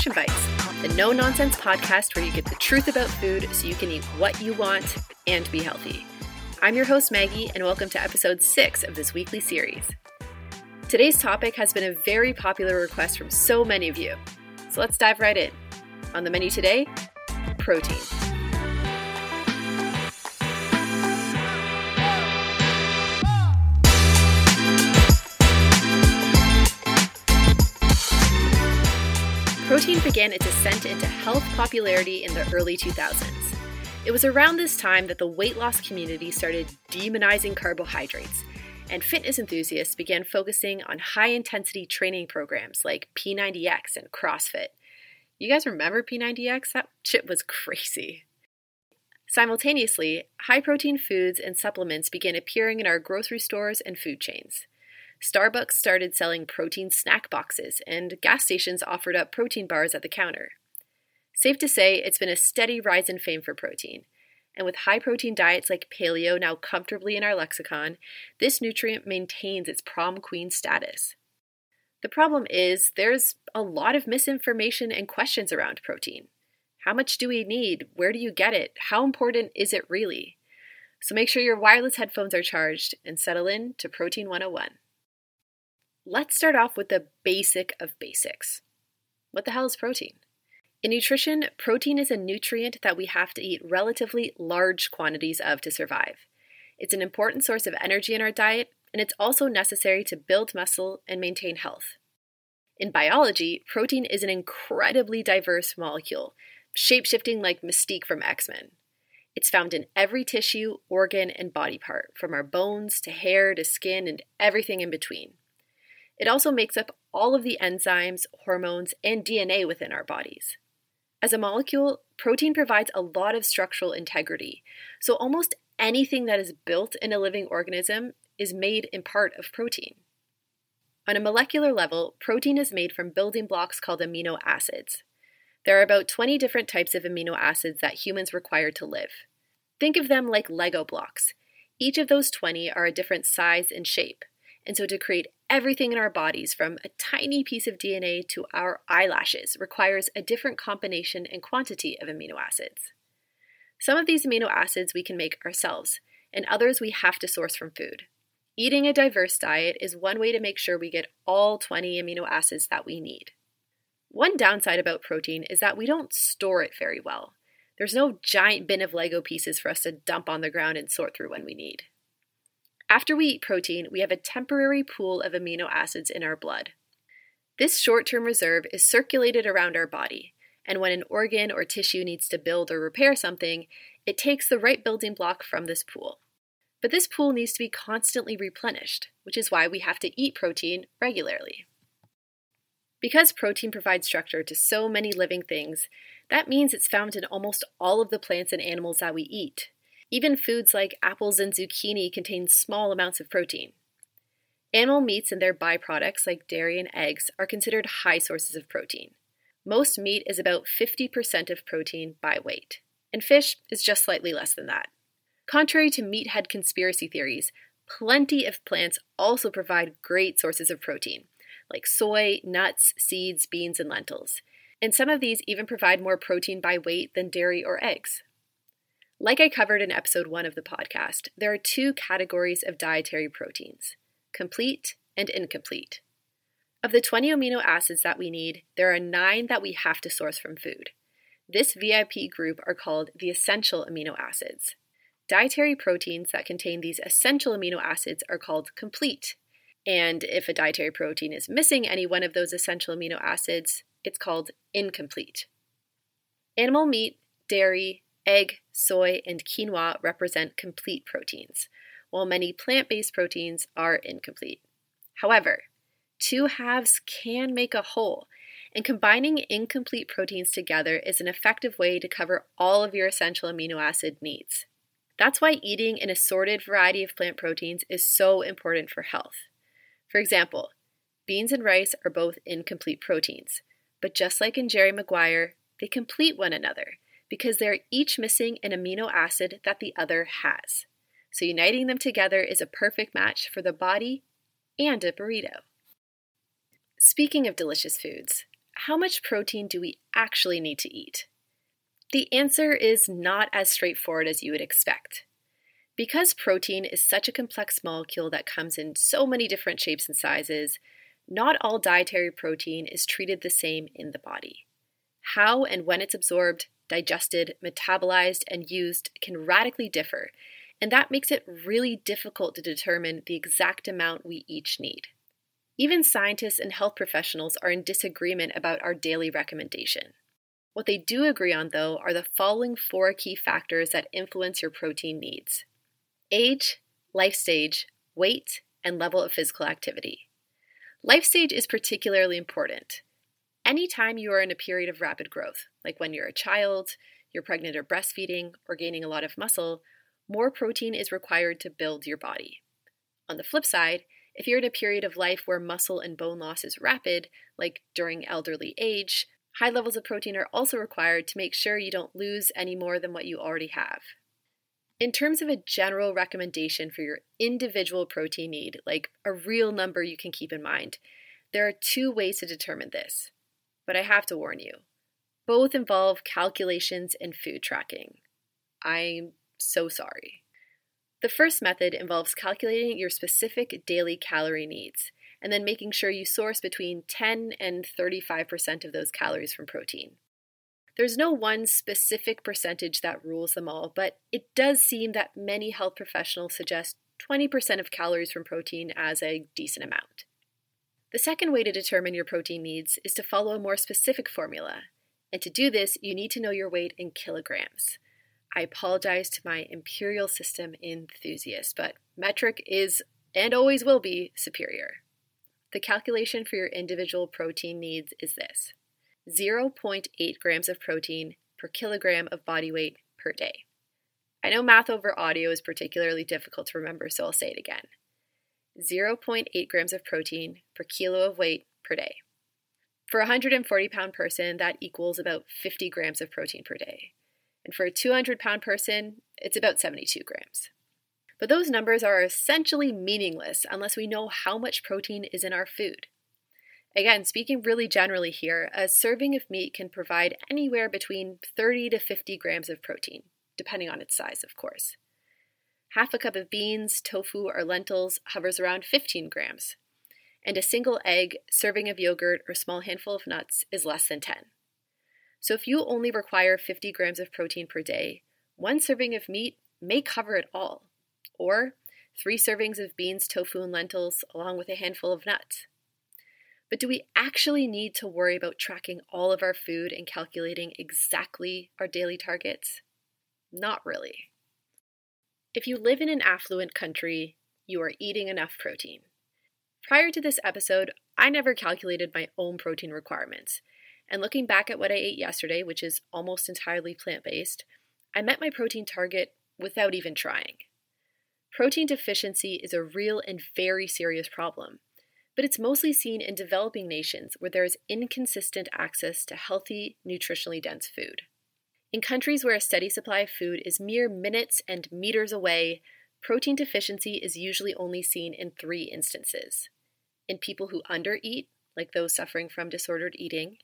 Nutrition Bites, the no nonsense podcast where you get the truth about food so you can eat what you want and be healthy. I'm your host, Maggie, and welcome to episode six of this weekly series. Today's topic has been a very popular request from so many of you, so let's dive right in. On the menu today, protein. Protein began its ascent into health popularity in the early 2000s. It was around this time that the weight loss community started demonizing carbohydrates, and fitness enthusiasts began focusing on high intensity training programs like P90X and CrossFit. You guys remember P90X? That shit was crazy. Simultaneously, high protein foods and supplements began appearing in our grocery stores and food chains. Starbucks started selling protein snack boxes, and gas stations offered up protein bars at the counter. Safe to say, it's been a steady rise in fame for protein. And with high protein diets like paleo now comfortably in our lexicon, this nutrient maintains its prom queen status. The problem is, there's a lot of misinformation and questions around protein. How much do we need? Where do you get it? How important is it really? So make sure your wireless headphones are charged and settle in to Protein 101. Let's start off with the basic of basics. What the hell is protein? In nutrition, protein is a nutrient that we have to eat relatively large quantities of to survive. It's an important source of energy in our diet, and it's also necessary to build muscle and maintain health. In biology, protein is an incredibly diverse molecule, shape shifting like Mystique from X Men. It's found in every tissue, organ, and body part, from our bones to hair to skin and everything in between. It also makes up all of the enzymes, hormones, and DNA within our bodies. As a molecule, protein provides a lot of structural integrity, so almost anything that is built in a living organism is made in part of protein. On a molecular level, protein is made from building blocks called amino acids. There are about 20 different types of amino acids that humans require to live. Think of them like Lego blocks. Each of those 20 are a different size and shape. And so, to create everything in our bodies, from a tiny piece of DNA to our eyelashes, requires a different combination and quantity of amino acids. Some of these amino acids we can make ourselves, and others we have to source from food. Eating a diverse diet is one way to make sure we get all 20 amino acids that we need. One downside about protein is that we don't store it very well. There's no giant bin of Lego pieces for us to dump on the ground and sort through when we need. After we eat protein, we have a temporary pool of amino acids in our blood. This short term reserve is circulated around our body, and when an organ or tissue needs to build or repair something, it takes the right building block from this pool. But this pool needs to be constantly replenished, which is why we have to eat protein regularly. Because protein provides structure to so many living things, that means it's found in almost all of the plants and animals that we eat, even foods like apples and zucchini contain small amounts of protein. Animal meats and their byproducts, like dairy and eggs, are considered high sources of protein. Most meat is about 50% of protein by weight, and fish is just slightly less than that. Contrary to meathead conspiracy theories, plenty of plants also provide great sources of protein, like soy, nuts, seeds, beans, and lentils. And some of these even provide more protein by weight than dairy or eggs. Like I covered in episode one of the podcast, there are two categories of dietary proteins complete and incomplete. Of the 20 amino acids that we need, there are nine that we have to source from food. This VIP group are called the essential amino acids. Dietary proteins that contain these essential amino acids are called complete. And if a dietary protein is missing any one of those essential amino acids, it's called incomplete. Animal meat, dairy, egg, soy, and quinoa represent complete proteins, while many plant based proteins are incomplete. However, two halves can make a whole, and combining incomplete proteins together is an effective way to cover all of your essential amino acid needs. That's why eating an assorted variety of plant proteins is so important for health. For example, beans and rice are both incomplete proteins, but just like in Jerry Maguire, they complete one another because they're each missing an amino acid that the other has. So uniting them together is a perfect match for the body and a burrito. Speaking of delicious foods, how much protein do we actually need to eat? The answer is not as straightforward as you would expect. Because protein is such a complex molecule that comes in so many different shapes and sizes, not all dietary protein is treated the same in the body. How and when it's absorbed, digested, metabolized, and used can radically differ, and that makes it really difficult to determine the exact amount we each need. Even scientists and health professionals are in disagreement about our daily recommendation. What they do agree on, though, are the following four key factors that influence your protein needs age, life stage, weight, and level of physical activity. Life stage is particularly important. Anytime you are in a period of rapid growth, like when you're a child, you're pregnant or breastfeeding, or gaining a lot of muscle, more protein is required to build your body. On the flip side, if you're in a period of life where muscle and bone loss is rapid, like during elderly age, high levels of protein are also required to make sure you don't lose any more than what you already have. In terms of a general recommendation for your individual protein need, like a real number you can keep in mind, there are two ways to determine this. But I have to warn you both involve calculations and food tracking. I'm so sorry. The first method involves calculating your specific daily calorie needs and then making sure you source between 10 and 35% of those calories from protein. There's no one specific percentage that rules them all, but it does seem that many health professionals suggest 20% of calories from protein as a decent amount. The second way to determine your protein needs is to follow a more specific formula. And to do this, you need to know your weight in kilograms. I apologize to my imperial system enthusiasts, but metric is and always will be superior. The calculation for your individual protein needs is this 0.8 grams of protein per kilogram of body weight per day. I know math over audio is particularly difficult to remember, so I'll say it again 0.8 grams of protein per kilo of weight per day. For a 140 pound person, that equals about 50 grams of protein per day. And for a 200 pound person, it's about 72 grams. But those numbers are essentially meaningless unless we know how much protein is in our food. Again, speaking really generally here, a serving of meat can provide anywhere between 30 to 50 grams of protein, depending on its size, of course. Half a cup of beans, tofu, or lentils hovers around 15 grams, and a single egg, serving of yogurt, or small handful of nuts is less than 10. So if you only require 50 grams of protein per day, one serving of meat may cover it all, or three servings of beans, tofu, and lentils, along with a handful of nuts. But do we actually need to worry about tracking all of our food and calculating exactly our daily targets? Not really. If you live in an affluent country, you are eating enough protein. Prior to this episode, I never calculated my own protein requirements and looking back at what I ate yesterday, which is almost entirely plant based, I met my protein target without even trying. Protein deficiency is a real and very serious problem, but it's mostly seen in developing nations where there is inconsistent access to healthy, nutritionally dense food. In countries where a steady supply of food is mere minutes and meters away, protein deficiency is usually only seen in three instances. In people who undereat, like those suffering from disordered eating,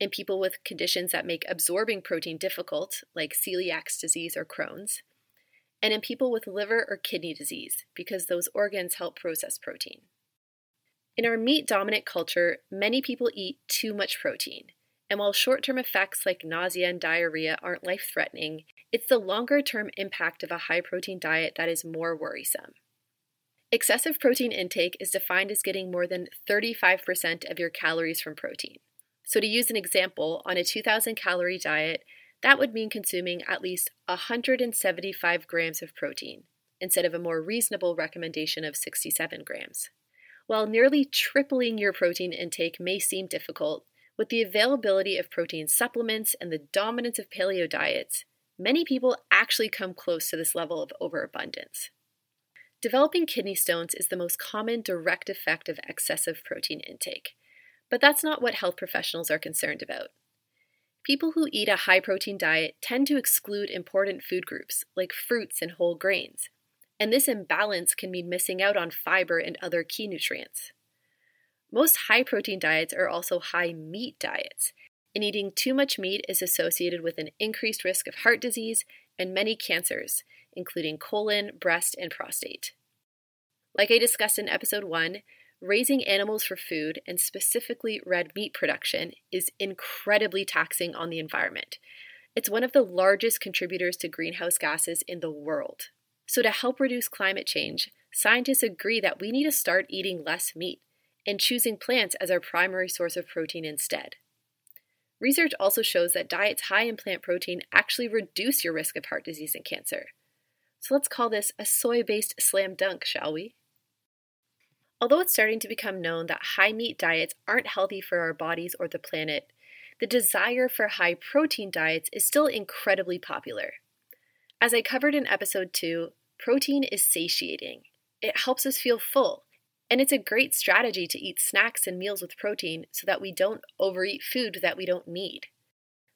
in people with conditions that make absorbing protein difficult, like celiac disease or Crohn's, and in people with liver or kidney disease, because those organs help process protein. In our meat dominant culture, many people eat too much protein, and while short term effects like nausea and diarrhea aren't life threatening, it's the longer term impact of a high protein diet that is more worrisome. Excessive protein intake is defined as getting more than 35% of your calories from protein. So, to use an example, on a 2,000 calorie diet, that would mean consuming at least 175 grams of protein, instead of a more reasonable recommendation of 67 grams. While nearly tripling your protein intake may seem difficult, with the availability of protein supplements and the dominance of paleo diets, many people actually come close to this level of overabundance. Developing kidney stones is the most common direct effect of excessive protein intake, but that's not what health professionals are concerned about. People who eat a high protein diet tend to exclude important food groups like fruits and whole grains, and this imbalance can mean missing out on fiber and other key nutrients. Most high protein diets are also high meat diets, and eating too much meat is associated with an increased risk of heart disease and many cancers, including colon, breast, and prostate. Like I discussed in episode 1, raising animals for food, and specifically red meat production, is incredibly taxing on the environment. It's one of the largest contributors to greenhouse gases in the world. So, to help reduce climate change, scientists agree that we need to start eating less meat and choosing plants as our primary source of protein instead. Research also shows that diets high in plant protein actually reduce your risk of heart disease and cancer. So let's call this a soy based slam dunk, shall we? Although it's starting to become known that high meat diets aren't healthy for our bodies or the planet, the desire for high protein diets is still incredibly popular. As I covered in episode 2, protein is satiating. It helps us feel full and it's a great strategy to eat snacks and meals with protein so that we don't overeat food that we don't need.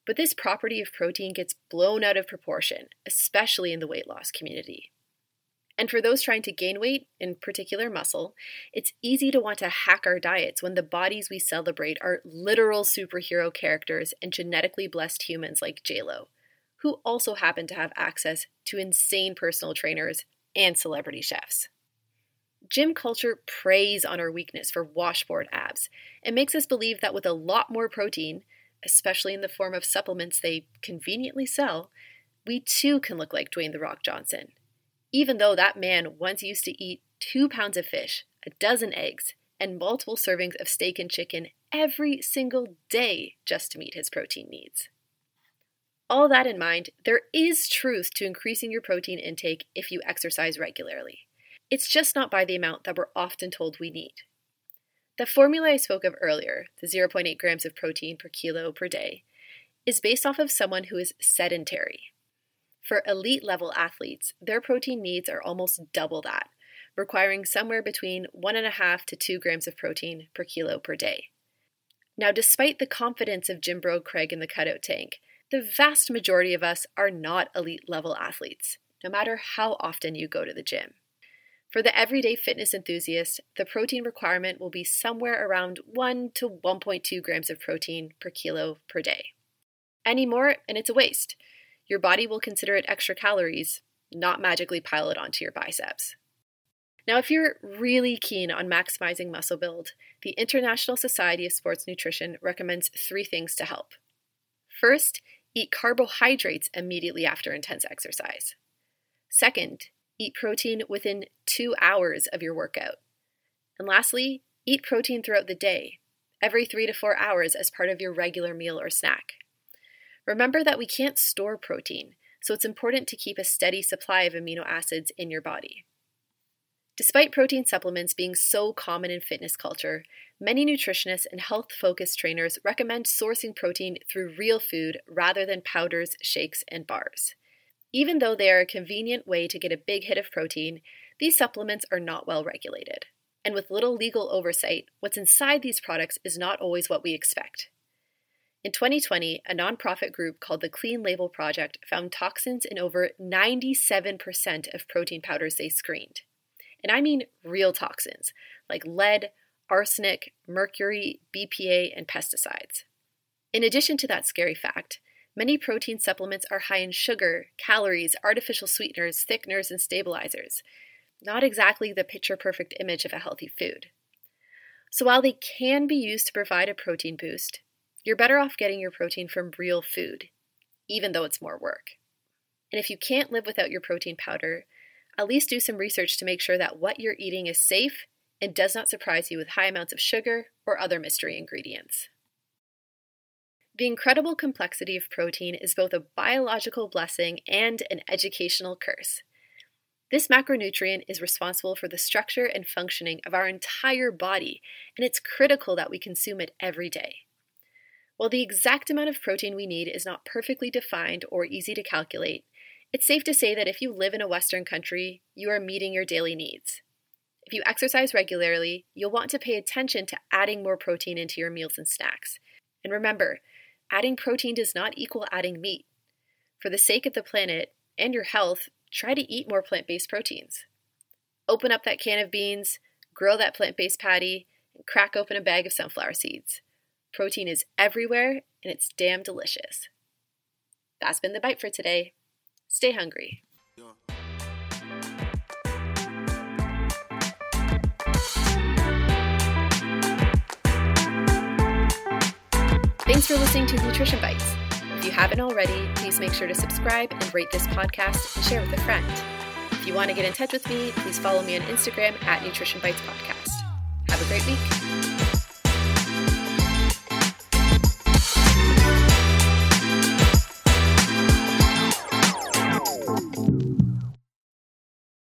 But this property of protein gets blown out of proportion, especially in the weight loss community. And for those trying to gain weight, in particular muscle, it's easy to want to hack our diets when the bodies we celebrate are literal superhero characters and genetically blessed humans like JLo, who also happen to have access to insane personal trainers and celebrity chefs. Gym culture preys on our weakness for washboard abs and makes us believe that with a lot more protein, especially in the form of supplements they conveniently sell, we too can look like Dwayne The Rock Johnson. Even though that man once used to eat two pounds of fish, a dozen eggs, and multiple servings of steak and chicken every single day just to meet his protein needs. All that in mind, there is truth to increasing your protein intake if you exercise regularly. It's just not by the amount that we're often told we need. The formula I spoke of earlier, the 0.8 grams of protein per kilo per day, is based off of someone who is sedentary. For elite level athletes, their protein needs are almost double that, requiring somewhere between 1.5 to 2 grams of protein per kilo per day. Now, despite the confidence of Gym Bro Craig in the cutout tank, the vast majority of us are not elite level athletes, no matter how often you go to the gym. For the everyday fitness enthusiast, the protein requirement will be somewhere around 1 to 1.2 grams of protein per kilo per day. Any more, and it's a waste. Your body will consider it extra calories, not magically pile it onto your biceps. Now, if you're really keen on maximizing muscle build, the International Society of Sports Nutrition recommends three things to help. First, eat carbohydrates immediately after intense exercise. Second, Eat protein within two hours of your workout. And lastly, eat protein throughout the day, every three to four hours as part of your regular meal or snack. Remember that we can't store protein, so it's important to keep a steady supply of amino acids in your body. Despite protein supplements being so common in fitness culture, many nutritionists and health focused trainers recommend sourcing protein through real food rather than powders, shakes, and bars. Even though they are a convenient way to get a big hit of protein, these supplements are not well regulated. And with little legal oversight, what's inside these products is not always what we expect. In 2020, a nonprofit group called the Clean Label Project found toxins in over 97% of protein powders they screened. And I mean real toxins, like lead, arsenic, mercury, BPA, and pesticides. In addition to that scary fact, Many protein supplements are high in sugar, calories, artificial sweeteners, thickeners, and stabilizers. Not exactly the picture perfect image of a healthy food. So while they can be used to provide a protein boost, you're better off getting your protein from real food, even though it's more work. And if you can't live without your protein powder, at least do some research to make sure that what you're eating is safe and does not surprise you with high amounts of sugar or other mystery ingredients. The incredible complexity of protein is both a biological blessing and an educational curse. This macronutrient is responsible for the structure and functioning of our entire body, and it's critical that we consume it every day. While the exact amount of protein we need is not perfectly defined or easy to calculate, it's safe to say that if you live in a Western country, you are meeting your daily needs. If you exercise regularly, you'll want to pay attention to adding more protein into your meals and snacks. And remember, adding protein does not equal adding meat. For the sake of the planet and your health, try to eat more plant based proteins. Open up that can of beans, grill that plant based patty, and crack open a bag of sunflower seeds. Protein is everywhere, and it's damn delicious. That's been the bite for today. Stay hungry. Thanks for listening to Nutrition Bites. If you haven't already, please make sure to subscribe and rate this podcast and share with a friend. If you want to get in touch with me, please follow me on Instagram at Nutrition Bites Podcast. Have a great week.